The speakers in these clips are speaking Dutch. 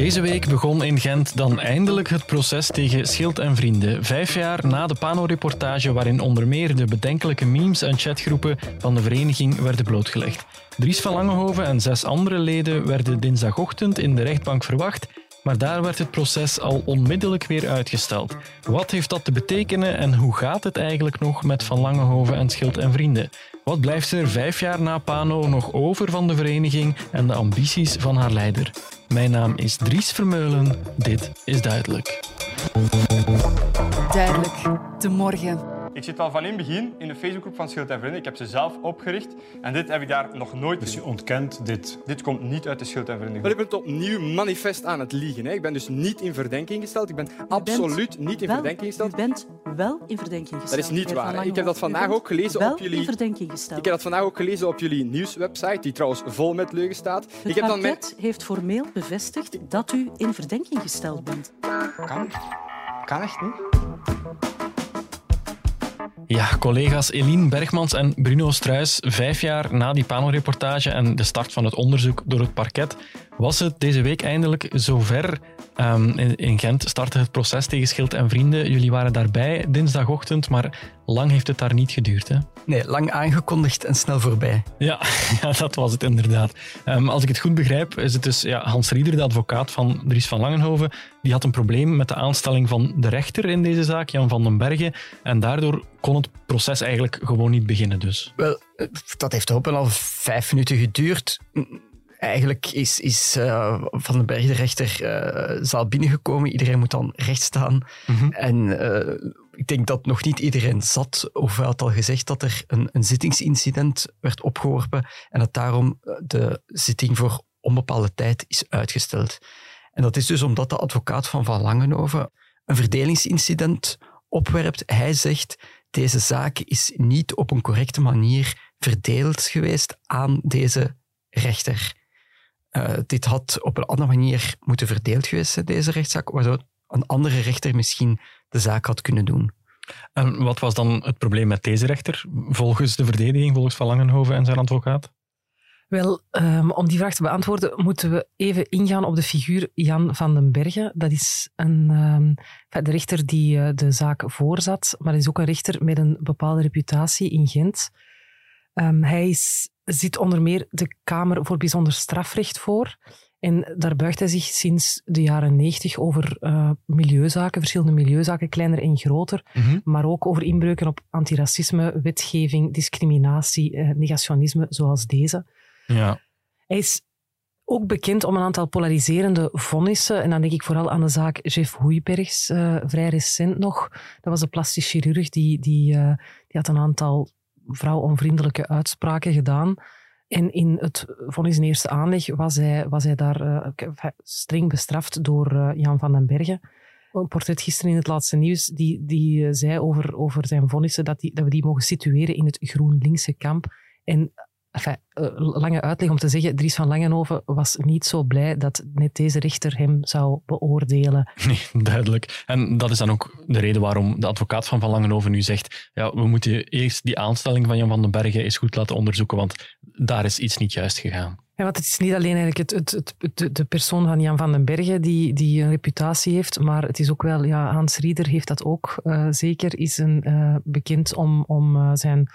Deze week begon in Gent dan eindelijk het proces tegen Schild en Vrienden. Vijf jaar na de Pano-reportage waarin onder meer de bedenkelijke memes en chatgroepen van de vereniging werden blootgelegd. Dries van Langehoven en zes andere leden werden dinsdagochtend in de rechtbank verwacht, maar daar werd het proces al onmiddellijk weer uitgesteld. Wat heeft dat te betekenen en hoe gaat het eigenlijk nog met Van Langehoven en Schild en Vrienden? Wat blijft er vijf jaar na Pano nog over van de vereniging en de ambities van haar leider? Mijn naam is Dries Vermeulen. Dit is duidelijk. Duidelijk, de morgen. Ik zit al van in het begin in de Facebookgroep van Schild en Vrienden. Ik heb ze zelf opgericht en dit heb ik daar nog nooit Dus je ontkent dit. Dit komt niet uit de Schild en Vrienden. Maar ik ben het opnieuw manifest aan het liegen. Hè. Ik ben dus niet in verdenking gesteld. Ik ben absoluut niet in wel, verdenking gesteld. U bent wel in verdenking gesteld. Dat is niet waar. Ik heb dat vandaag ook gelezen op wel jullie... in verdenking gesteld. Ik heb dat vandaag ook gelezen op jullie nieuwswebsite, die trouwens vol met leugen staat. Het ik heb dan parket heeft formeel bevestigd dat u in verdenking gesteld bent. Kan? Kan echt niet? Ja, collega's Eline Bergmans en Bruno Struis, vijf jaar na die Pano-reportage en de start van het onderzoek door het parket, was het deze week eindelijk zover. Ehm, in, in Gent startte het proces tegen Schild en Vrienden. Jullie waren daarbij dinsdagochtend, maar lang heeft het daar niet geduurd. Hè? Nee, lang aangekondigd en snel voorbij. Ja, ja, dat was het inderdaad. Ehm, als ik het goed begrijp, is het dus ja, Hans Rieder, de advocaat van Dries van Langenhoven, die had een probleem met de aanstelling van de rechter in deze zaak, Jan van den Bergen. En daardoor kon het proces eigenlijk gewoon niet beginnen. Dus. Wel, eh, dat heeft wel al vijf minuten geduurd. Eigenlijk is, is eh, Van den Berg de rechter eh, zaal binnengekomen. Iedereen moet dan recht staan. En eh, ik denk dat nog niet iedereen zat. Of hij had al gezegd dat er een, een zittingsincident werd opgeworpen. En dat daarom de zitting voor onbepaalde tijd is uitgesteld. En dat is dus omdat de advocaat van Van Langenhoven een verdelingsincident opwerpt. Hij zegt, deze zaak is niet op een correcte manier verdeeld geweest aan deze rechter. Eh, dit had op een andere manier moeten verdeeld geweest zijn, deze rechtszaak, waardoor een andere rechter misschien de zaak had kunnen doen. En wat was dan het probleem met deze rechter, volgens de verdediging, volgens Van Langenhoven en zijn advocaat? Wel, ehm, om die vraag te beantwoorden, moeten we even ingaan op de figuur Jan van den Bergen. Dat is een, ehm, de rechter die eh, de zaak voorzat, maar is ook een rechter met een bepaalde reputatie in Gent. Ehm, hij is, zit onder meer de Kamer voor Bijzonder Strafrecht voor. En daar buigt hij zich sinds de jaren negentig over eh, milieuzaken, verschillende milieuzaken, kleiner en groter, maar ook over inbreuken op antiracisme, wetgeving, discriminatie, eh, negationisme, zoals deze. Ja. Hij is ook bekend om een aantal polariserende vonnissen. En dan denk ik vooral aan de zaak Jeff Hoeibergs, eh, vrij recent nog. Dat was een plastisch chirurg die, die, die had een aantal vrouwonvriendelijke uitspraken gedaan. En in het vonnis in eerste aanleg was hij, was hij daar eh, streng bestraft door eh, Jan van den Bergen. Een portret gisteren in het laatste nieuws, die, die eh, zei over, over zijn vonnissen dat, die, dat we die mogen situeren in het GroenLinkse kamp. En enfin, eh, lange uitleg om te zeggen, Dries van Langenhoven was niet zo blij dat net deze rechter hem zou beoordelen. Nee, duidelijk. En dat is dan ook de reden waarom de advocaat van Van Langenhoven nu zegt ja, we moeten eerst die aanstelling van Jan van den Bergen eens goed laten onderzoeken, want daar is iets niet juist gegaan. Ja, want het is niet alleen eigenlijk het, het, het, het- de- persoon van Jan van den Bergen die, die een reputatie heeft, maar het is ook wel, ja, Hans Rieder heeft dat ook eh, zeker, is een, eh, bekend om, om zijn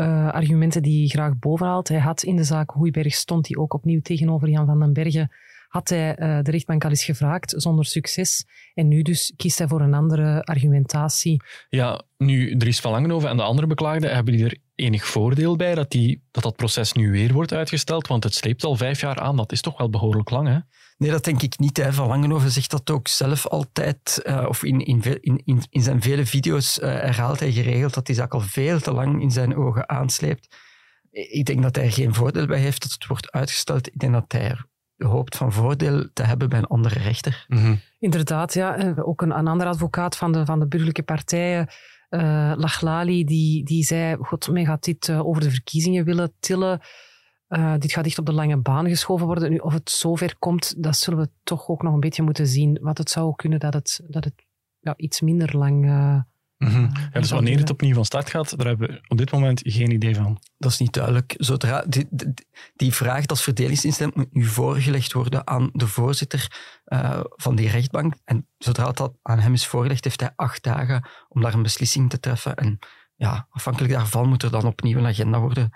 procedure-argumenten die hij graag bovenhaalt. Hij had in de zaak Hoeiberg, stond hij ook opnieuw tegenover Jan van den Bergen, had hij eh, de rechtbank al eens gevraagd, zonder succes. En nu dus kiest hij voor een andere argumentatie. Ja, nu Dries van Langenhoven en de andere beklaagden, hebben die er enig voordeel bij dat, die, dat dat proces nu weer wordt uitgesteld? Want het sleept al vijf jaar aan. Dat is toch wel behoorlijk lang, hè? Nee, dat denk ik niet. Hè. Van Langenhoven zegt dat ook zelf altijd, eh, of in, in, in, in, in zijn vele video's eh, herhaalt hij geregeld dat die zaak al veel te lang in zijn ogen aansleept. Ik denk dat hij er geen voordeel bij heeft dat het wordt uitgesteld. Ik denk dat hij er hoopt van voordeel te hebben bij een andere rechter. Inderdaad, ja. Eh, Ook een, een ander advocaat van de, van de burgerlijke partijen, eh Lachlali, die, die zei, god, men gaat dit over de verkiezingen willen tillen. Eh, dit gaat echt op de lange baan geschoven worden. Nu, of het zover komt, dat zullen we toch ook nog een beetje moeten zien. Want het zou kunnen dat het, dat het ja, iets minder lang eh, Mhm. Ja, dus wanneer het opnieuw van start gaat, daar hebben we op dit moment geen idee van. Dat is niet duidelijk. Zodra die, die, die vraag als verdelingsinstelling moet nu voorgelegd worden aan de voorzitter uh, van die rechtbank. En zodra dat aan hem is voorgelegd, heeft hij acht dagen om daar een beslissing te treffen. En ja, afhankelijk daarvan moet er dan opnieuw een agenda worden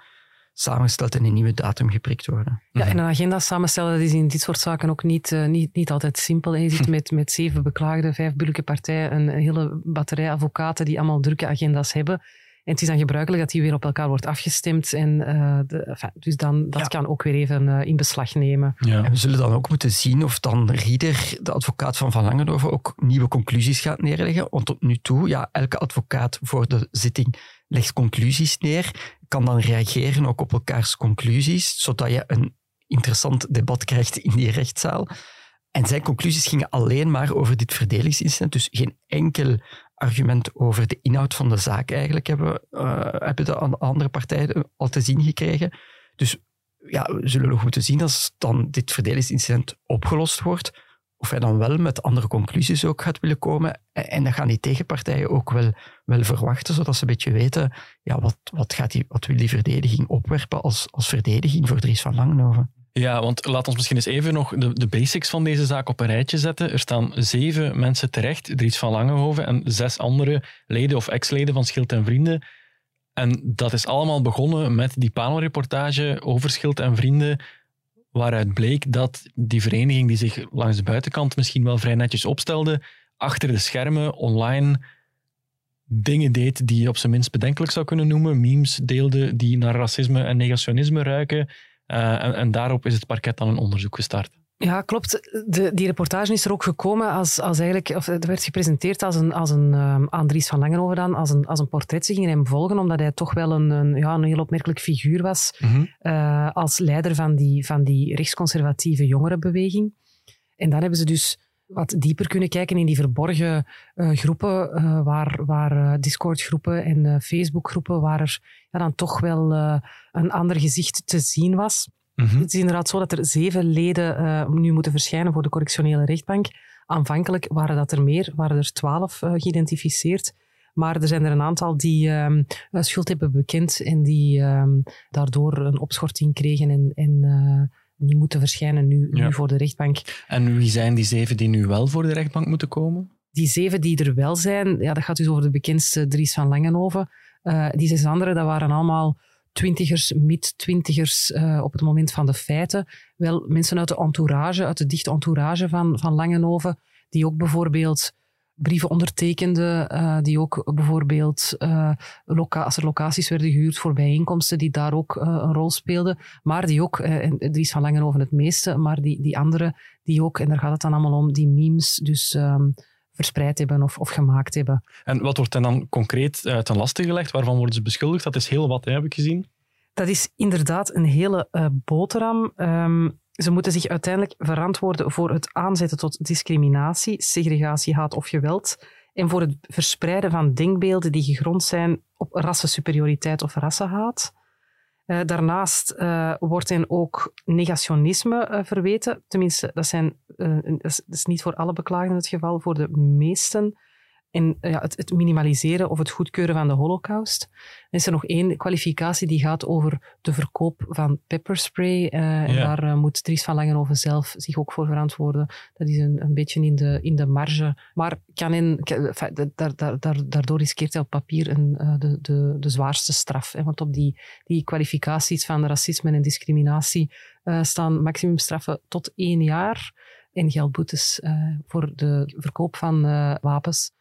samengesteld en een nieuwe datum geprikt worden. Ja, en een agenda samenstellen is in dit soort zaken ook niet, uh, niet, niet altijd simpel. Je zit met, met zeven beklaagden, vijf burgerlijke partijen, een hele batterij advocaten die allemaal drukke agenda's hebben. En het is dan gebruikelijk dat die weer op elkaar wordt afgestemd. En, uh, de, enfin, dus dan, dat ja. kan ook weer even uh, in beslag nemen. Ja. En we zullen dan ook moeten zien of dan Rieder, de advocaat van Van Langenhoven, ook nieuwe conclusies gaat neerleggen. Want tot nu toe, ja, elke advocaat voor de zitting legt conclusies neer, kan dan reageren ook op elkaars conclusies, zodat je een interessant debat krijgt in die rechtszaal. En zijn conclusies gingen alleen maar over dit verdelingsincident, dus geen enkel argument over de inhoud van de zaak eigenlijk hebben, uh, hebben de andere partijen al te zien gekregen. Dus ja, we zullen nog moeten zien als dan dit verdelingsincident opgelost wordt, of hij dan wel met andere conclusies ook gaat willen komen. En dan gaan die tegenpartijen ook wel, wel verwachten, zodat ze een beetje weten, ja, wat, wat, gaat die, wat wil die verdediging opwerpen als, als verdediging voor Dries van Langenhoven. Ja, want laat ons misschien eens even nog de, de basics van deze zaak op een rijtje zetten. Er staan zeven mensen terecht, Dries van Langenhoven en zes andere leden of ex-leden van Schild en Vrienden. En dat is allemaal begonnen met die panelreportage over Schild en Vrienden, waaruit bleek dat die vereniging die zich langs de buitenkant misschien wel vrij netjes opstelde, achter de schermen online dingen deed die je op zijn minst bedenkelijk zou kunnen noemen. Memes deelde die naar racisme en negationisme ruiken. Uh, en, en, daarop is het parket dan een onderzoek gestart. Ja, klopt. De, die reportage is er ook gekomen als, als eigenlijk, of het werd gepresenteerd als een, als een um, Andries van Langenhoven dan, als een, als een portret. Ze gingen hem volgen omdat hij toch wel een, een, ja, een heel opmerkelijk figuur was mm -hmm. uh, als leider van die, van die rechtsconservatieve jongerenbeweging. En dan hebben ze dus wat dieper kunnen kijken in die verborgen uh, groepen, uh, waar, waar uh, Discord-groepen en Facebook-groepen, waar er ja, dan toch wel een ander gezicht te zien was. Mm -hmm. Het is inderdaad zo dat er zeven leden nu moeten verschijnen voor de correctionele rechtbank. Aanvankelijk waren dat er meer, waren er twaalf geïdentificeerd. Maar er zijn er een aantal die um, schuld hebben bekend en die um, daardoor een opschorting kregen en, en niet moeten verschijnen nu, ja. nu voor de rechtbank. En wie zijn die zeven die nu wel voor de rechtbank moeten komen? Die zeven die er wel zijn, ja, dat gaat dus over de bekendste Dries van Langenhoven. Uh, die zes anderen, dat waren allemaal twintigers, mid-twintigers uh, op het moment van de feiten. Wel mensen uit de entourage, uit de dichte entourage van, van Langenhoven, die ook bijvoorbeeld brieven ondertekende, uh, die ook bijvoorbeeld, uh, als er locaties werden gehuurd voor bijeenkomsten, die daar ook uh, een rol speelden, maar die ook, en Dries van Langenhoven het meeste, maar die, die andere, die ook, en daar gaat het dan allemaal om, die memes dus um, verspreid hebben of, of gemaakt hebben. En wat wordt dan concreet ten laste gelegd? Waarvan worden ze beschuldigd? Dat is heel wat, hè, heb ik gezien. Dat is inderdaad een hele boterham. Um, ze moeten zich uiteindelijk verantwoorden voor het aanzetten tot discriminatie, segregatie, haat of geweld en voor het verspreiden van denkbeelden die gegrond zijn op rassensuperioriteit of rassenhaat. Uh, daarnaast uh, wordt hen ook negationisme uh, verweten. Tenminste, dat, zijn, dat is, dat, is, niet voor alle beklaagden het geval, voor de meesten en ja, het, het, minimaliseren of het goedkeuren van de holocaust. Dan is er nog één kwalificatie die gaat over de verkoop van pepperspray. Uh, ja. En daar uh, moet Dries van Langenhoven zelf zich ook voor verantwoorden. Dat is een, een beetje in de, in de marge. Maar kan in, daar, daar, daar, daardoor riskeert hij op papier een, uh, de, de, de zwaarste straf. Hè? Want op die, die kwalificaties van racisme en discriminatie staan maximumstraffen tot één jaar en geldboetes voor de verkoop van wapens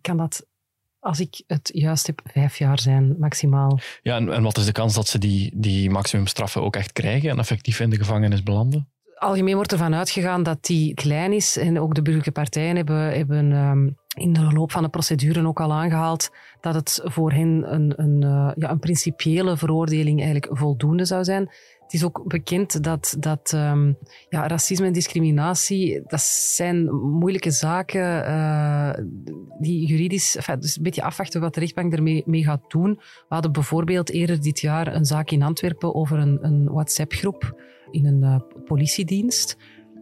kan dat, als ik het juist heb, vijf jaar zijn, maximaal. Ja, en, en wat is de kans dat ze die, die maximumstraffen ook echt krijgen en effectief in de gevangenis belanden? Algemeen wordt ervan uitgegaan dat die klein is. En ook de burgerlijke partijen hebben, hebben um, in de loop van de procedure ook al aangehaald dat het voor hen een, een, uh, ja, een principiële veroordeling eigenlijk voldoende zou zijn. Het is ook bekend dat, dat um, ja, racisme en discriminatie, dat zijn moeilijke zaken uh, die juridisch, enfin, dus een beetje afwachten wat de rechtbank ermee mee gaat doen. We hadden bijvoorbeeld eerder dit jaar een zaak in Antwerpen over een, een WhatsApp-groep in een uh, politiedienst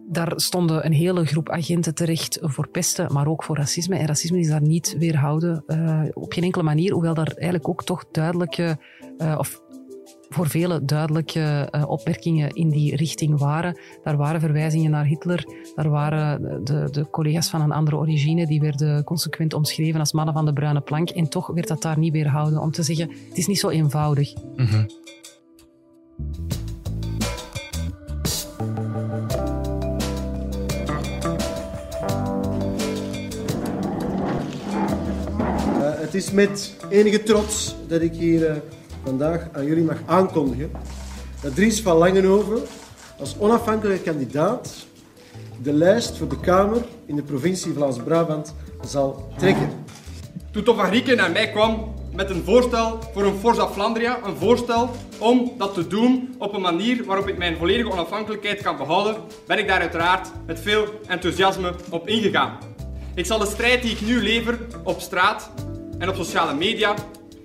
daar stonden een hele groep agenten terecht voor pesten, maar ook voor racisme. En racisme is daar niet weerhouden uh, op geen enkele manier, hoewel daar eigenlijk ook toch duidelijke, of voor vele duidelijke uh, opmerkingen in die richting waren. Daar waren verwijzingen naar Hitler, daar waren de, de, collega's van een andere origine, die werden consequent omschreven als mannen van de bruine plank. En toch werd dat daar niet weerhouden om te zeggen, het is niet zo eenvoudig. Mm -hmm. Het is met enige trots dat ik hier uh, vandaag aan jullie mag aankondigen dat Dries van Langenhoven als onafhankelijke kandidaat de lijst voor de Kamer in de provincie Vlaams-Brabant zal trekken. Toen Tom van Grieken naar mij kwam met een voorstel voor een Forza Flandria, een voorstel om dat te doen op een manier waarop ik mijn volledige onafhankelijkheid kan behouden, ben ik daar uiteraard met veel enthousiasme op ingegaan. Ik zal de strijd die ik nu lever op straat en op sociale media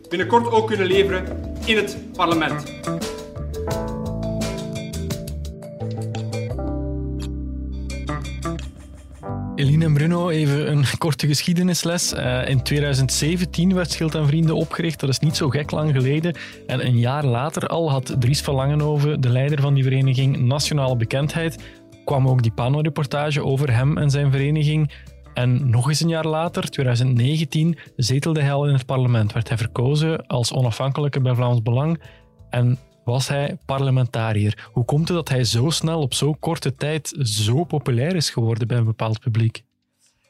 binnenkort ook kunnen leveren in het parlement. Eline en Bruno, even een korte geschiedenisles. Uh, in 2017 werd Schild en Vrienden opgericht. Dat is niet zo gek lang geleden. En een jaar later al had Dries van Langenhoven, de leider van die vereniging, nationale bekendheid. Kwam ook die Pano-reportage over hem en zijn vereniging. En nog eens een jaar later, 2019, zetelde hij al in het parlement. Werd hij verkozen als onafhankelijke bij Vlaams Belang en was hij parlementariër. Hoe komt het dat hij zo snel op zo'n korte tijd zo populair is geworden bij een bepaald publiek?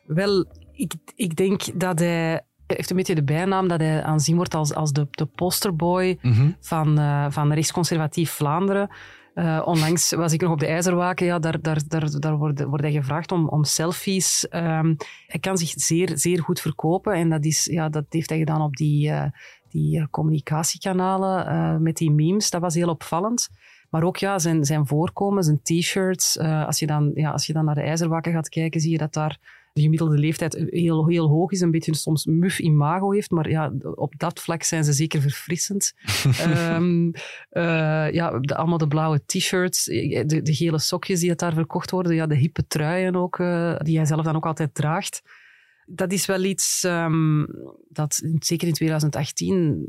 Wel, ik, ik denk dat hij heeft een beetje de bijnaam dat hij aanzien wordt als, als de, de posterboy mhm. van, uh, van rechtsconservatief Vlaanderen. Uh, onlangs was ik nog op de IJzerwaken. Ja, daar, daar, daar, daar wordt, wordt hij gevraagd om, om selfies. Um, hij kan zich zeer, zeer goed verkopen. En dat, is, ja, dat heeft hij gedaan op die, uh, die uh, communicatiekanalen met die memes. Dat was heel opvallend. Maar ook ja, zijn, zijn voorkomen, zijn t-shirts. als, je dan, ja, als je dan naar de IJzerwaken gaat kijken, zie je dat daar de gemiddelde leeftijd heel, heel hoog is, een beetje soms muf imago heeft, maar ja, op dat vlak zijn ze zeker verfrissend. um, uh, ja, de, allemaal de blauwe t-shirts, de, de, gele sokjes die het daar verkocht worden, ja, de hippe truien ook, uh, die hij zelf dan ook altijd draagt. Dat is wel iets um, dat zeker in 2018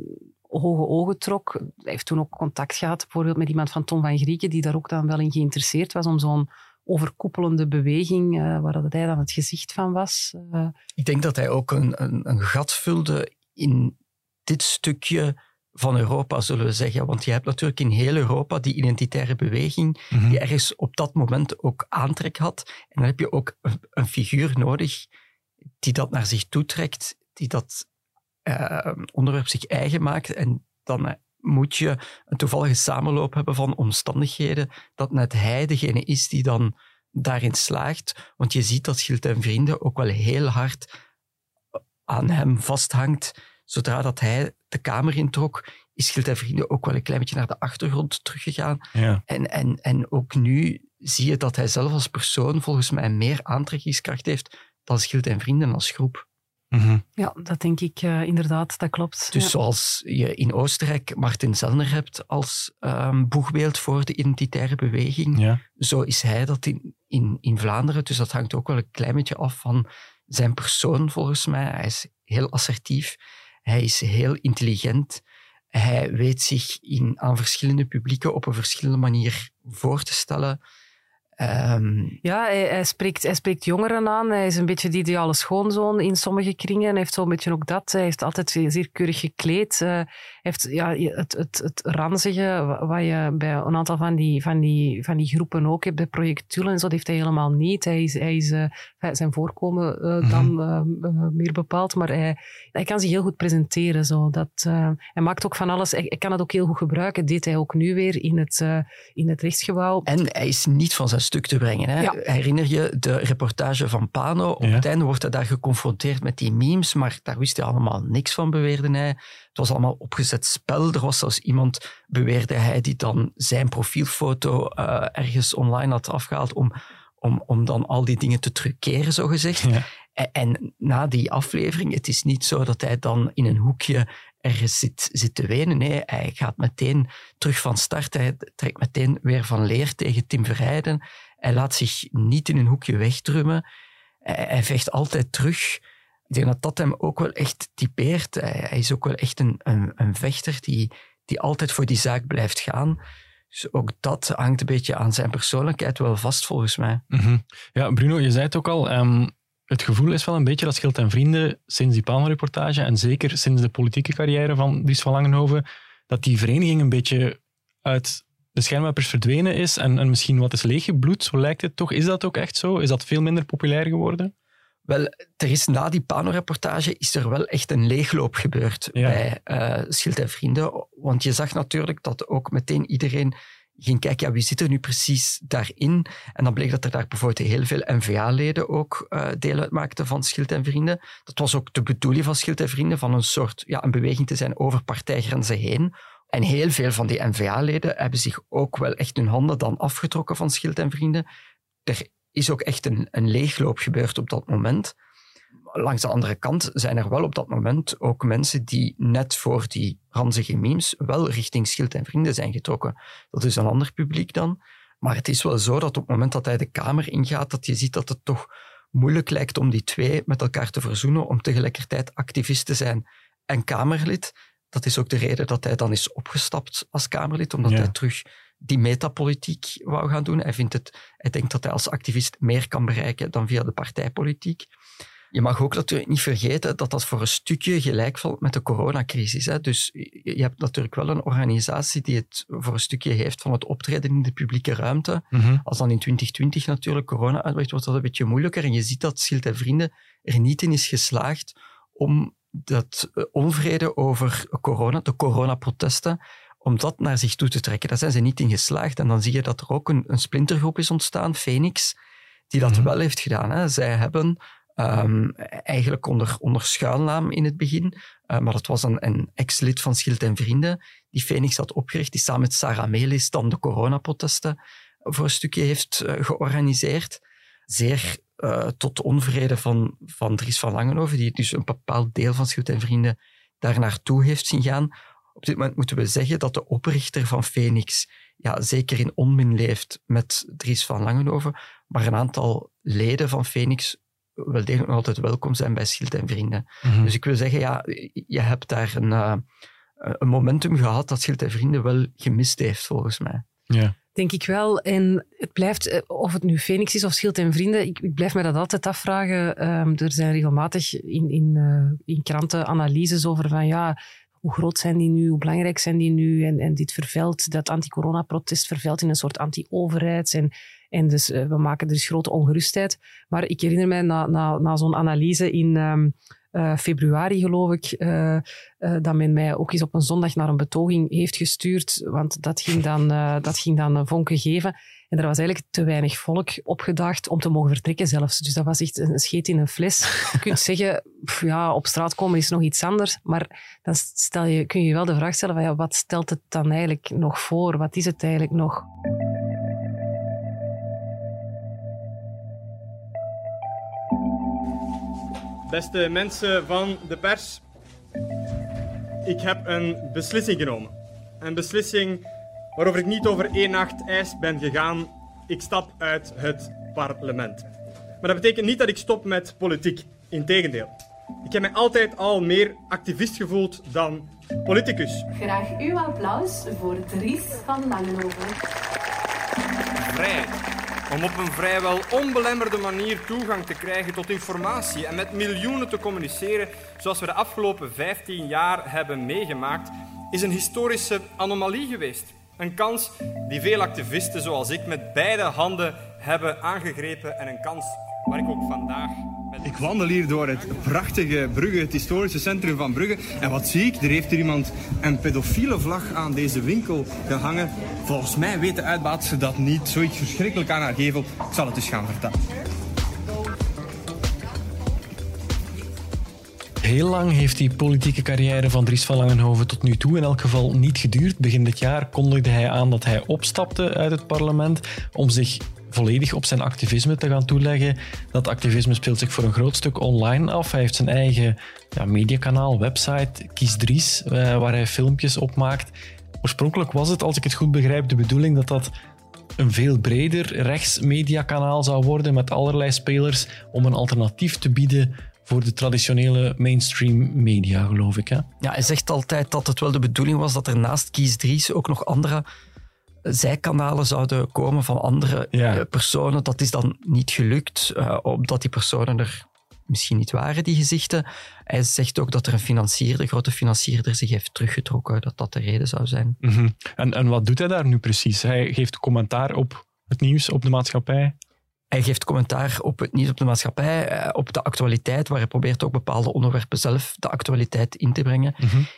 hoge ogen trok. Hij heeft toen ook contact gehad bijvoorbeeld met iemand van Tom van Grieken, die daar ook dan wel in geïnteresseerd was om zo'n overkoepelende beweging, uh, waar dat hij dan het gezicht van was. Uh. Ik denk dat hij ook een, een, een, gat vulde in dit stukje van Europa, zullen we zeggen. Want je hebt natuurlijk in heel Europa die identitaire beweging, mm -hmm. die ergens op dat moment ook aantrek had. En dan heb je ook een, een figuur nodig die dat naar zich toetrekt, die dat uh, onderwerp zich eigen maakt en dan moet je een toevallige samenloop hebben van omstandigheden dat net hij degene is die dan daarin slaagt. Want je ziet dat Schild en Vrienden ook wel heel hard aan hem vasthangt. Zodra dat hij de kamer introk, is Schild en Vrienden ook wel een klein beetje naar de achtergrond teruggegaan. Ja. En, en, en ook nu zie je dat hij zelf als persoon volgens mij meer aantrekkingskracht heeft dan Schild en Vrienden als groep. Mhm. Ja, dat denk ik uh, inderdaad, dat klopt. Dus zoals je in Oostenrijk Martin Sellner hebt als um, boegbeeld voor de identitaire beweging, ja. zo is hij dat in, in, in Vlaanderen. Dus dat hangt ook wel een klein beetje af van zijn persoon, volgens mij. Hij is heel assertief, hij is heel intelligent, hij weet zich in, aan verschillende publieken op een verschillende manier voor te stellen. Um, ja, hij, hij, spreekt, hij spreekt jongeren aan. Hij is een beetje de ideale schoonzoon in sommige kringen. Hij heeft zo'n beetje ook dat. Hij heeft altijd zeer keurig gekleed. Uh, hij heeft ja, het, het, het ranzige, wat je bij een aantal van die, van die, van die groepen ook hebt, bij projectulen en zo, dat heeft hij helemaal niet. Hij is, hij is uh, zijn voorkomen uh, dan mm-hmm. meer bepaald, maar hij, hij kan zich heel goed presenteren. Zo. Dat, hij maakt ook van alles. Hij, hij, kan het ook heel goed gebruiken. Dat deed hij ook nu weer in het, in het rechtsgebouw. En hij is niet van zijn stuk te brengen. Hè? Herinner je de reportage van Pano? Op het einde wordt hij daar geconfronteerd met die memes, maar daar wist hij allemaal niks van, beweerde hij. Het was allemaal opgezet spel. Er was zelfs iemand, beweerde hij, die dan zijn profielfoto uh, ergens online had afgehaald om, om, om dan al die dingen te truceren, zogezegd. Ja. En, en na die aflevering, het is niet zo dat hij dan in een hoekje ergens zit, zit te wenen. Nee, hij gaat meteen terug van start. Hij trekt meteen weer van leer tegen Tim Verheijden. Hij laat zich niet in een hoekje wegdrummen. Hij, vecht altijd terug. Ik denk dat dat hem ook wel echt typeert. Hij, is ook wel echt een, een, een vechter die, die altijd voor die zaak blijft gaan. Dus ook dat hangt een beetje aan zijn persoonlijkheid wel vast, volgens mij. Mhm. Ja, Bruno, je zei het ook al. ehm, het gevoel is wel een beetje dat Schild en Vrienden sinds die Pano-reportage en zeker sinds de politieke carrière van Dries van Langenhoven, dat die vereniging een beetje uit de schijnwerpers verdwenen is en, en misschien wat is leeggebloed, zo lijkt het toch. Is dat ook echt zo? Is dat veel minder populair geworden? Wel, er is na die Pano-reportage is er wel echt een leegloop gebeurd Ja. bij eh Schild en Vrienden. Want je zag natuurlijk dat ook meteen iedereen ging kijken, ja, wie zit er nu precies daarin? En dan bleek dat er daar bijvoorbeeld heel veel NVA-leden ook eh, deel uitmaakten van Schild en Vrienden. Dat was ook de bedoeling van Schild en Vrienden, van een soort ja, een beweging te zijn over partijgrenzen heen. En heel veel van die NVA-leden hebben zich ook wel echt hun handen dan afgetrokken van Schild en Vrienden. Er is ook echt een, een leegloop gebeurd op dat moment. Langs de andere kant zijn er wel op dat moment ook mensen die net voor die ranzige memes wel richting Schild en Vrienden zijn getrokken. Dat is een ander publiek dan. Maar het is wel zo dat op het moment dat hij de Kamer ingaat, dat je ziet dat het toch moeilijk lijkt om die twee met elkaar te verzoenen, om tegelijkertijd activist te zijn en Kamerlid. Dat is ook de reden dat hij dan is opgestapt als Kamerlid, omdat Ja. hij terug die metapolitiek wou gaan doen. Hij, vindt het, hij denkt dat hij als activist meer kan bereiken dan via de partijpolitiek. Je mag ook natuurlijk niet vergeten dat dat voor een stukje gelijk valt met de coronacrisis. Hè. Dus je hebt natuurlijk wel een organisatie die het voor een stukje heeft van het optreden in de publieke ruimte. Als dan in 2020 natuurlijk corona uitbreekt, wordt dat een beetje moeilijker. En je ziet dat Schild en Vrienden er niet in is geslaagd om dat eh, onvrede over corona, de coronaprotesten, om dat naar zich toe te trekken. Daar zijn ze niet in geslaagd. En dan zie je dat er ook een, een splintergroep is ontstaan, Phoenix, die dat Mhm. wel heeft gedaan. Hè. Zij hebben ehm, eigenlijk onder, onder schuilnaam in het begin, eh, maar dat was een, ex-lid van Schild en Vrienden, die Phoenix had opgericht, die samen met Sarah Melis dan de coronaprotesten voor een stukje heeft eh, georganiseerd. Zeer eh, tot onvrede van, van Dries van Langenhoven, die dus een bepaald deel van Schild en Vrienden daar naartoe heeft zien gaan. Op dit moment moeten we zeggen dat de oprichter van Phoenix ja, zeker in onmin leeft met Dries van Langenhoven, maar een aantal leden van Phoenix wel degelijk nog altijd welkom zijn bij Schild en Vrienden. Mhm. Dus ik wil zeggen, ja, je hebt daar een, eh, een momentum gehad dat Schild en Vrienden wel gemist heeft, volgens mij. Ja. Denk ik wel. En het blijft, eh, of het nu Phoenix is of Schild en Vrienden, ik, ik blijf me dat altijd afvragen. Ehm, er zijn regelmatig in, in, eh, in kranten analyses over van ja, hoe groot zijn die nu, hoe belangrijk zijn die nu? En, en dit vervuilt, dat anti-corona-protest vervuilt in een soort anti-overheids. En, en dus eh, we maken er dus grote ongerustheid. Maar ik herinner mij na, na, na zo'n analyse in ehm, eh, februari, geloof ik, eh, dat men mij ook eens op een zondag naar een betoging heeft gestuurd, want dat ging dan, dat ging dan vonken geven. En er was eigenlijk te weinig volk opgedaagd om te mogen vertrekken zelfs. Dus dat was echt een scheet in een fles. Je kunt zeggen, pff, ja, op straat komen is nog iets anders, maar dan stel je, kun je je wel de vraag stellen van ja, wat stelt het dan eigenlijk nog voor? Wat is het eigenlijk nog? Beste mensen van de pers, ik heb een beslissing genomen. Een beslissing waarover ik niet over één nacht ijs ben gegaan. Ik stap uit het parlement. Maar dat betekent niet dat ik stop met politiek. Integendeel. Ik heb mij altijd al meer activist gevoeld dan politicus. Graag uw applaus voor Dries van Langenhoven. Vrijheid. Om op een vrijwel onbelemmerde manier toegang te krijgen tot informatie en met miljoenen te communiceren, zoals we de afgelopen 15 jaar hebben meegemaakt, is een historische anomalie geweest. Een kans die veel activisten zoals ik met beide handen hebben aangegrepen en een kans waar ik ook vandaag Ik wandel hier door het prachtige Brugge, het historische centrum van Brugge. En wat zie ik? Er heeft hier iemand een pedofiele vlag aan deze winkel gehangen. Volgens mij weet de uitbater dat niet. Zoiets verschrikkelijk aan haar gevel. Ik zal het dus gaan vertellen. Heel lang heeft die politieke carrière van Dries van Langenhoven tot nu toe in elk geval niet geduurd. Begin dit jaar kondigde hij aan dat hij opstapte uit het parlement om zich volledig op zijn activisme te gaan toeleggen. Dat activisme speelt zich voor een groot stuk online af. Hij heeft zijn eigen ja, mediakanaal, website, Kies Dries, eh, waar hij filmpjes op maakt. Oorspronkelijk was het, als ik het goed begrijp, de bedoeling dat dat een veel breder rechtsmediakanaal zou worden met allerlei spelers om een alternatief te bieden voor de traditionele mainstream media, geloof ik. Hè? Ja, hij zegt altijd dat het wel de bedoeling was dat er naast Kies Dries ook nog andere zijkanalen zouden komen van andere Ja. eh, personen. Dat is dan niet gelukt, eh, omdat die personen er misschien niet waren, die gezichten. Hij zegt ook dat er een financierder, grote financierder zich heeft teruggetrokken, dat dat de reden zou zijn. Mhm. en, en wat doet hij daar nu precies? Hij geeft commentaar op het nieuws, op de maatschappij. Hij geeft commentaar op het nieuws op de maatschappij, eh, op de actualiteit, waar hij probeert ook bepaalde onderwerpen zelf de actualiteit in te brengen.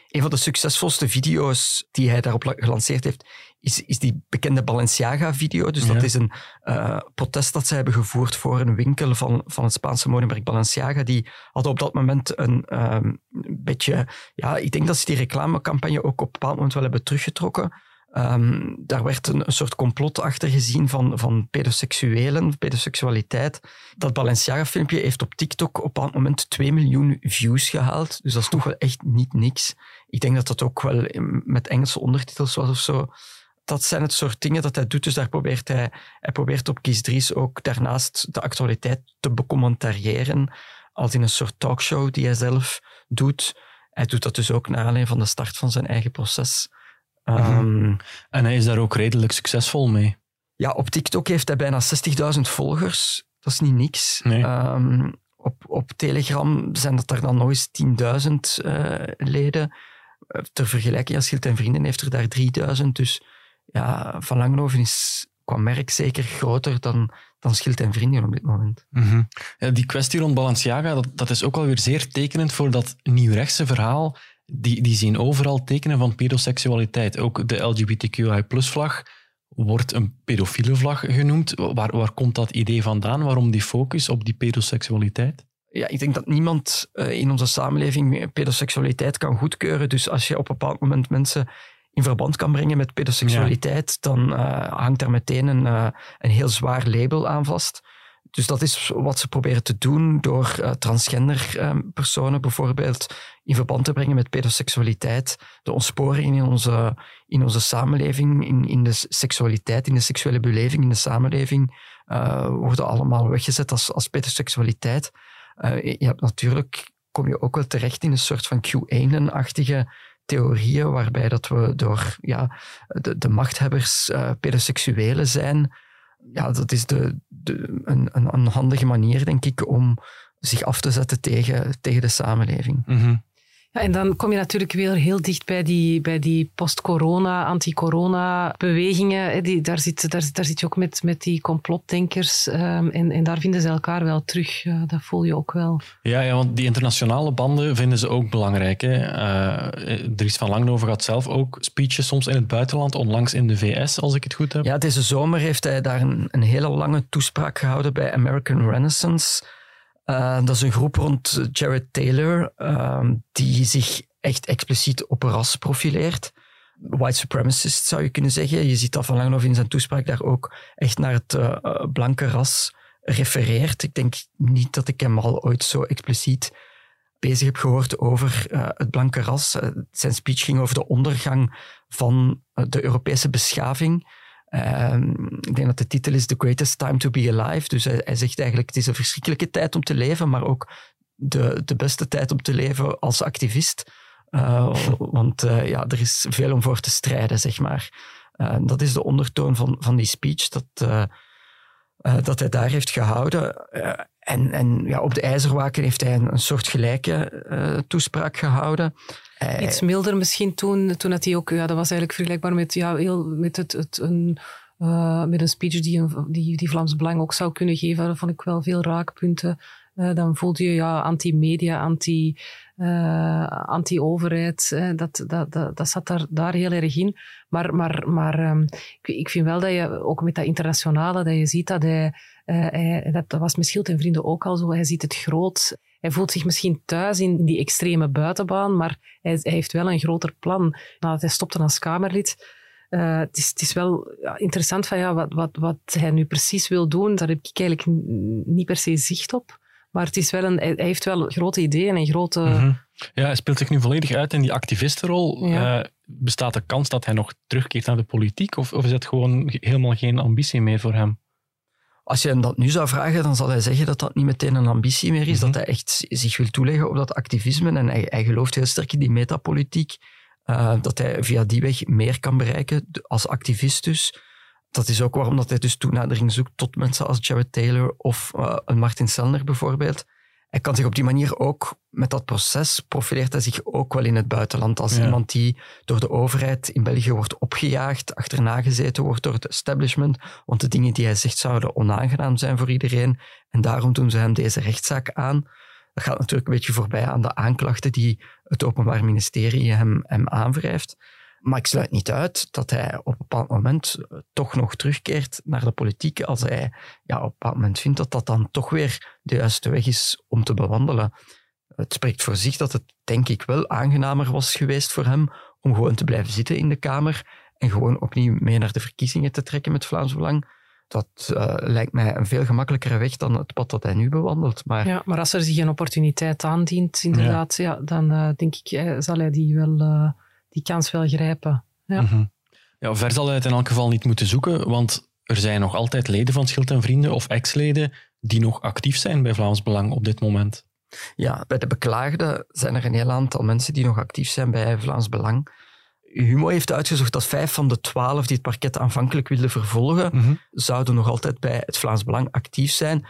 Een van de succesvolste video's die hij daarop la- gelanceerd heeft, is, is die bekende Balenciaga-video. Dus Ja. dat is een eh, protest dat zij hebben gevoerd voor een winkel van, van het Spaanse modemerk Balenciaga. Die hadden op dat moment een ehm, beetje... Ja, ik denk dat ze die reclamecampagne ook op een bepaald moment wel hebben teruggetrokken. Ehm, daar werd een, een soort complot achter gezien van, van pedoseksuelen, pedoseksualiteit. Dat Balenciaga-filmpje heeft op TikTok op een bepaald moment 2 miljoen views gehaald. Dus dat is toch wel echt niet niks. Ik denk dat dat ook wel in- met Engelse ondertitels was of zo. Dat zijn het soort dingen dat hij doet. Dus daar probeert hij, hij probeert op Kies Dries ook daarnaast de actualiteit te becommentariëren. Als in een soort talkshow die hij zelf doet. Hij doet dat dus ook naar aanleiding van de start van zijn eigen proces. Ehm, En hij is daar ook redelijk succesvol mee. ja, op TikTok heeft hij bijna 60.000 volgers. Dat is niet niks. Nee. Ehm, op, op Telegram zijn dat er dan nog eens 10.000 eh, leden. Eh, Ter vergelijking, als Schild en Vrienden heeft er daar 3000. Dus ja, Van Langenhoven is qua merk zeker groter dan, dan Schild en Vrienden op dit moment. Mhm. Ja, die kwestie rond Balenciaga, dat, dat is ook alweer zeer tekenend voor dat nieuwrechtse verhaal. Die, die zien overal tekenen van pedoseksualiteit. Ook de LGBTQI-vlag wordt een pedofiele vlag genoemd. Waar, waar komt dat idee vandaan? Waarom die focus op die pedoseksualiteit? ja, ik denk dat niemand eh, in onze samenleving pedoseksualiteit kan goedkeuren. Dus als je op een bepaald moment mensen in verband kan brengen met pedoseksualiteit, dan eh, hangt daar meteen een, eh, een heel zwaar label aan vast. Dus dat is wat ze proberen te doen door eh, transgender eh, personen bijvoorbeeld in verband te brengen met pedoseksualiteit. De ontsporingen in onze, in onze samenleving, in, in de seksualiteit, in de seksuele beleving in de samenleving, worden allemaal weggezet als, als pedoseksualiteit. Natuurlijk, kom je ook wel terecht in een soort van QAnon-achtige theorieën, waarbij dat we door ja, de, de machthebbers eh pedoseksuelen zijn. Ja, dat is de, een, een, handige manier, denk ik, om zich af te zetten tegen, tegen de samenleving. Ja, en dan kom je natuurlijk weer heel dicht bij die, bij die post-corona, anti-corona-bewegingen. hè. Die- Daar zit, daar, zit- daar zit je ook met, met die complotdenkers. ehm, en, en daar vinden ze elkaar wel terug. Dat voel je ook wel. Ja, ja, want die internationale banden vinden ze ook belangrijk. Hè. Eh, Dries van Langenhoven gaat zelf ook speeches soms in het buitenland, onlangs in de VS, als ik het goed heb. Ja, deze zomer heeft hij daar een, een hele lange toespraak gehouden bij American Renaissance. Eh, dat is een groep rond Jared Taylor, ehm, die zich echt expliciet op ras profileert. White supremacist zou je kunnen zeggen. Je ziet dat Van Langenhoven in zijn toespraak daar ook echt naar het eh, eh, blanke ras refereert. Ik denk niet dat ik hem al ooit zo expliciet bezig heb gehoord over het blanke ras. Zijn speech ging over de ondergang van de Europese beschaving. Ehm, ik denk dat de titel is The Greatest Time to Be Alive. Dus hij, zegt eigenlijk, het is een verschrikkelijke tijd om te leven, maar ook de, de beste tijd om te leven als activist. Eh, want eh, ja, er is veel om voor te strijden, zeg maar. Eh, dat is de ondertoon van, van die speech dat, eh, dat hij daar heeft gehouden. Eh, en en ja, op de IJzerwaken heeft hij een, een soort gelijke toespraak gehouden. Hij- Iets milder misschien toen, toen dat hij ook, ja, dat was eigenlijk vergelijkbaar met, ja, heel, met, het, een, eh, met een speech die, die, die Vlaams Belang ook zou kunnen geven. Daar vond ik wel veel raakpunten. Eh, dan voelde je ja, anti-media, anti, eh, anti-overheid. eh, dat, dat, dat, dat zat daar, daar heel erg in. Maar, maar, maar ehm, ik, ik vind wel dat je, ook met dat internationale, dat je ziet dat hij, eh, hij dat, was met Schild en Vrienden ook al zo, hij ziet het groot. Hij voelt zich misschien thuis in die extreme buitenbaan, maar hij, hij heeft wel een groter plan. Nadat hij stopte als Kamerlid, eh, het, is, het is wel ja, interessant van ja, wat, wat, wat hij nu precies wil doen. Daar heb ik eigenlijk niet per se zicht op. Maar het is wel een, hij heeft wel grote ideeën en grote... Mhm. Ja, hij speelt zich nu volledig uit in die activistenrol. Ja. Eh, bestaat de kans dat hij nog terugkeert naar de politiek? Of, of is het gewoon helemaal geen ambitie meer voor hem? Als je hem dat nu zou vragen, dan zal hij zeggen dat dat niet meteen een ambitie meer is. Mhm. Dat hij echt zich wil toeleggen op dat activisme. En hij, hij gelooft heel sterk in die metapolitiek. eh, dat hij via die weg meer kan bereiken als activist dus. Dat is ook waarom dat hij dus toenadering zoekt tot mensen als Jared Taylor of eh, een Martin Sellner bijvoorbeeld. Hij kan zich op die manier ook, met dat proces, profileert hij zich ook wel in het buitenland als Ja. iemand die door de overheid in België wordt opgejaagd, achterna gezeten wordt door het establishment, want de dingen die hij zegt zouden onaangenaam zijn voor iedereen. En daarom doen ze hem deze rechtszaak aan. Dat gaat natuurlijk een beetje voorbij aan de aanklachten die het Openbaar Ministerie hem, hem aanwrijft. Maar ik sluit niet uit dat hij op een bepaald moment eh, toch nog terugkeert naar de politiek als hij ja, op een bepaald moment vindt dat dat dan toch weer de juiste weg is om te bewandelen. Het spreekt voor zich dat het denk ik wel aangenamer was geweest voor hem om gewoon te blijven zitten in de Kamer en gewoon opnieuw mee naar de verkiezingen te trekken met Vlaams Belang. Dat eh, lijkt mij een veel gemakkelijkere weg dan het pad dat hij nu bewandelt. Maar Ja, maar als er zich een opportuniteit aandient, inderdaad, ja. dan eh, denk ik, eh, zal hij die, wel, die kans wel grijpen. Ja. Mhm. Ja, ver zal hij het in elk geval niet moeten zoeken, want er zijn nog altijd leden van Schild en Vrienden of ex-leden die nog actief zijn bij Vlaams Belang op dit moment. Ja, bij de beklaagden zijn er een heel aantal mensen die nog actief zijn bij Vlaams Belang. Humo heeft uitgezocht dat vijf van de twaalf die het parket aanvankelijk wilden vervolgen, Mhm. zouden nog altijd bij het Vlaams Belang actief zijn.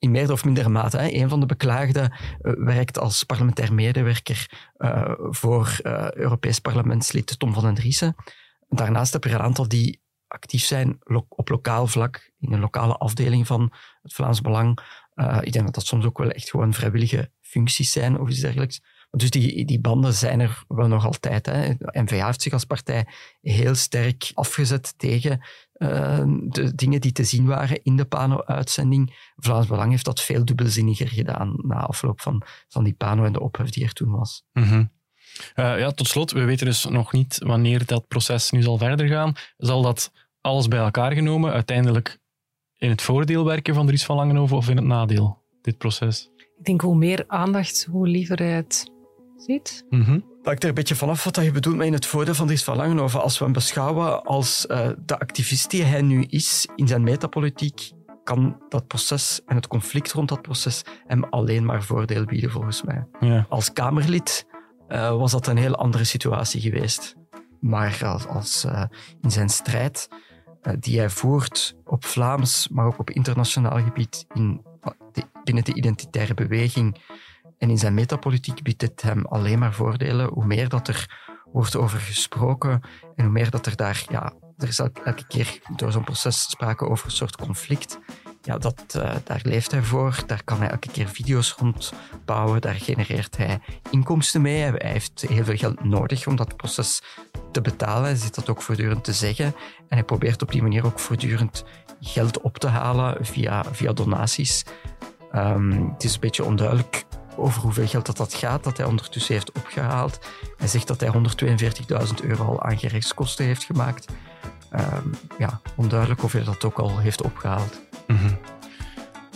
In meer of mindere mate. Hè. Een van de beklaagden eh, werkt als parlementair medewerker eh, voor eh, Europees parlementslid Tom van den Driessen. Daarnaast heb je een aantal die actief zijn op lokaal vlak, in een lokale afdeling van het Vlaams Belang. Ik denk dat dat soms ook wel echt gewoon vrijwillige functies zijn of iets dergelijks. Dus die, die banden zijn er wel nog altijd. Hè. N-VA heeft zich als partij heel sterk afgezet tegen eh, de dingen die te zien waren in de Pano-uitzending. Vlaams Belang heeft dat veel dubbelzinniger gedaan na afloop van, van die Pano en de ophef die er toen was. Mhm. Eh, ja, tot slot, we weten dus nog niet wanneer dat proces nu zal verder gaan. Zal dat alles bij elkaar genomen uiteindelijk in het voordeel werken van Dries van Langenhoven of in het nadeel, dit proces? Ik denk hoe meer aandacht, hoe liever hij het ziet. Mhm. Dat hangt er een beetje vanaf wat je bedoelt met in het voordeel van Dries van Langenhoven. Als we hem beschouwen als eh, de activist die hij nu is in zijn metapolitiek, kan dat proces en het conflict rond dat proces hem alleen maar voordeel bieden, volgens mij. Ja. Als Kamerlid eh, was dat een heel andere situatie geweest. Maar als, als, eh, in zijn strijd die hij voert op Vlaams, maar ook op internationaal gebied, in, de- binnen de identitaire beweging en in zijn metapolitiek biedt het hem alleen maar voordelen. Hoe meer dat er wordt over gesproken en hoe meer dat er daar, ja, er is elke, keer door zo'n proces sprake over een soort conflict. Ja, dat, eh, daar leeft hij voor, daar kan hij elke keer video's rondbouwen, daar genereert hij inkomsten mee. Hij hij heeft heel veel geld nodig om dat proces te betalen. Hij zit dat ook voortdurend te zeggen. En hij probeert op die manier ook voortdurend geld op te halen via, via donaties. Ehm, het is een beetje onduidelijk over hoeveel geld dat, dat gaat, dat hij ondertussen heeft opgehaald. Hij zegt dat hij 142.000 euro al aan gerechtskosten heeft gemaakt. Ehm, ja, onduidelijk of hij dat ook al heeft opgehaald. Mhm.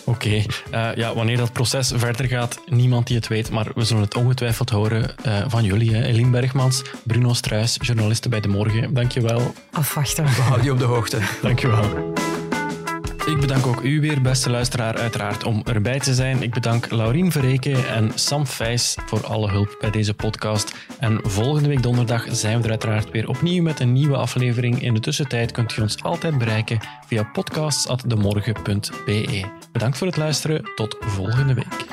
Oké, Eh, ja, wanneer dat proces verder gaat, niemand die het weet, maar we zullen het ongetwijfeld horen eh, van jullie. Hè. Eline Bergmans, Bruno Struis, journalisten bij De Morgen. Dankjewel. Afwachten. We houden je op de hoogte. Dankjewel. Ik bedank ook u weer, beste luisteraar, uiteraard om erbij te zijn. Ik bedank Laurien Verreken en Sam Vijs voor alle hulp bij deze podcast. En volgende week donderdag zijn we er uiteraard weer opnieuw met een nieuwe aflevering. In de tussentijd kunt u ons altijd bereiken via podcasts.demorgen.be. Bedankt voor het luisteren. Tot volgende week.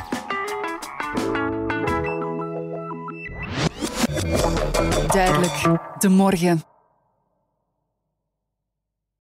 Duidelijk, de morgen.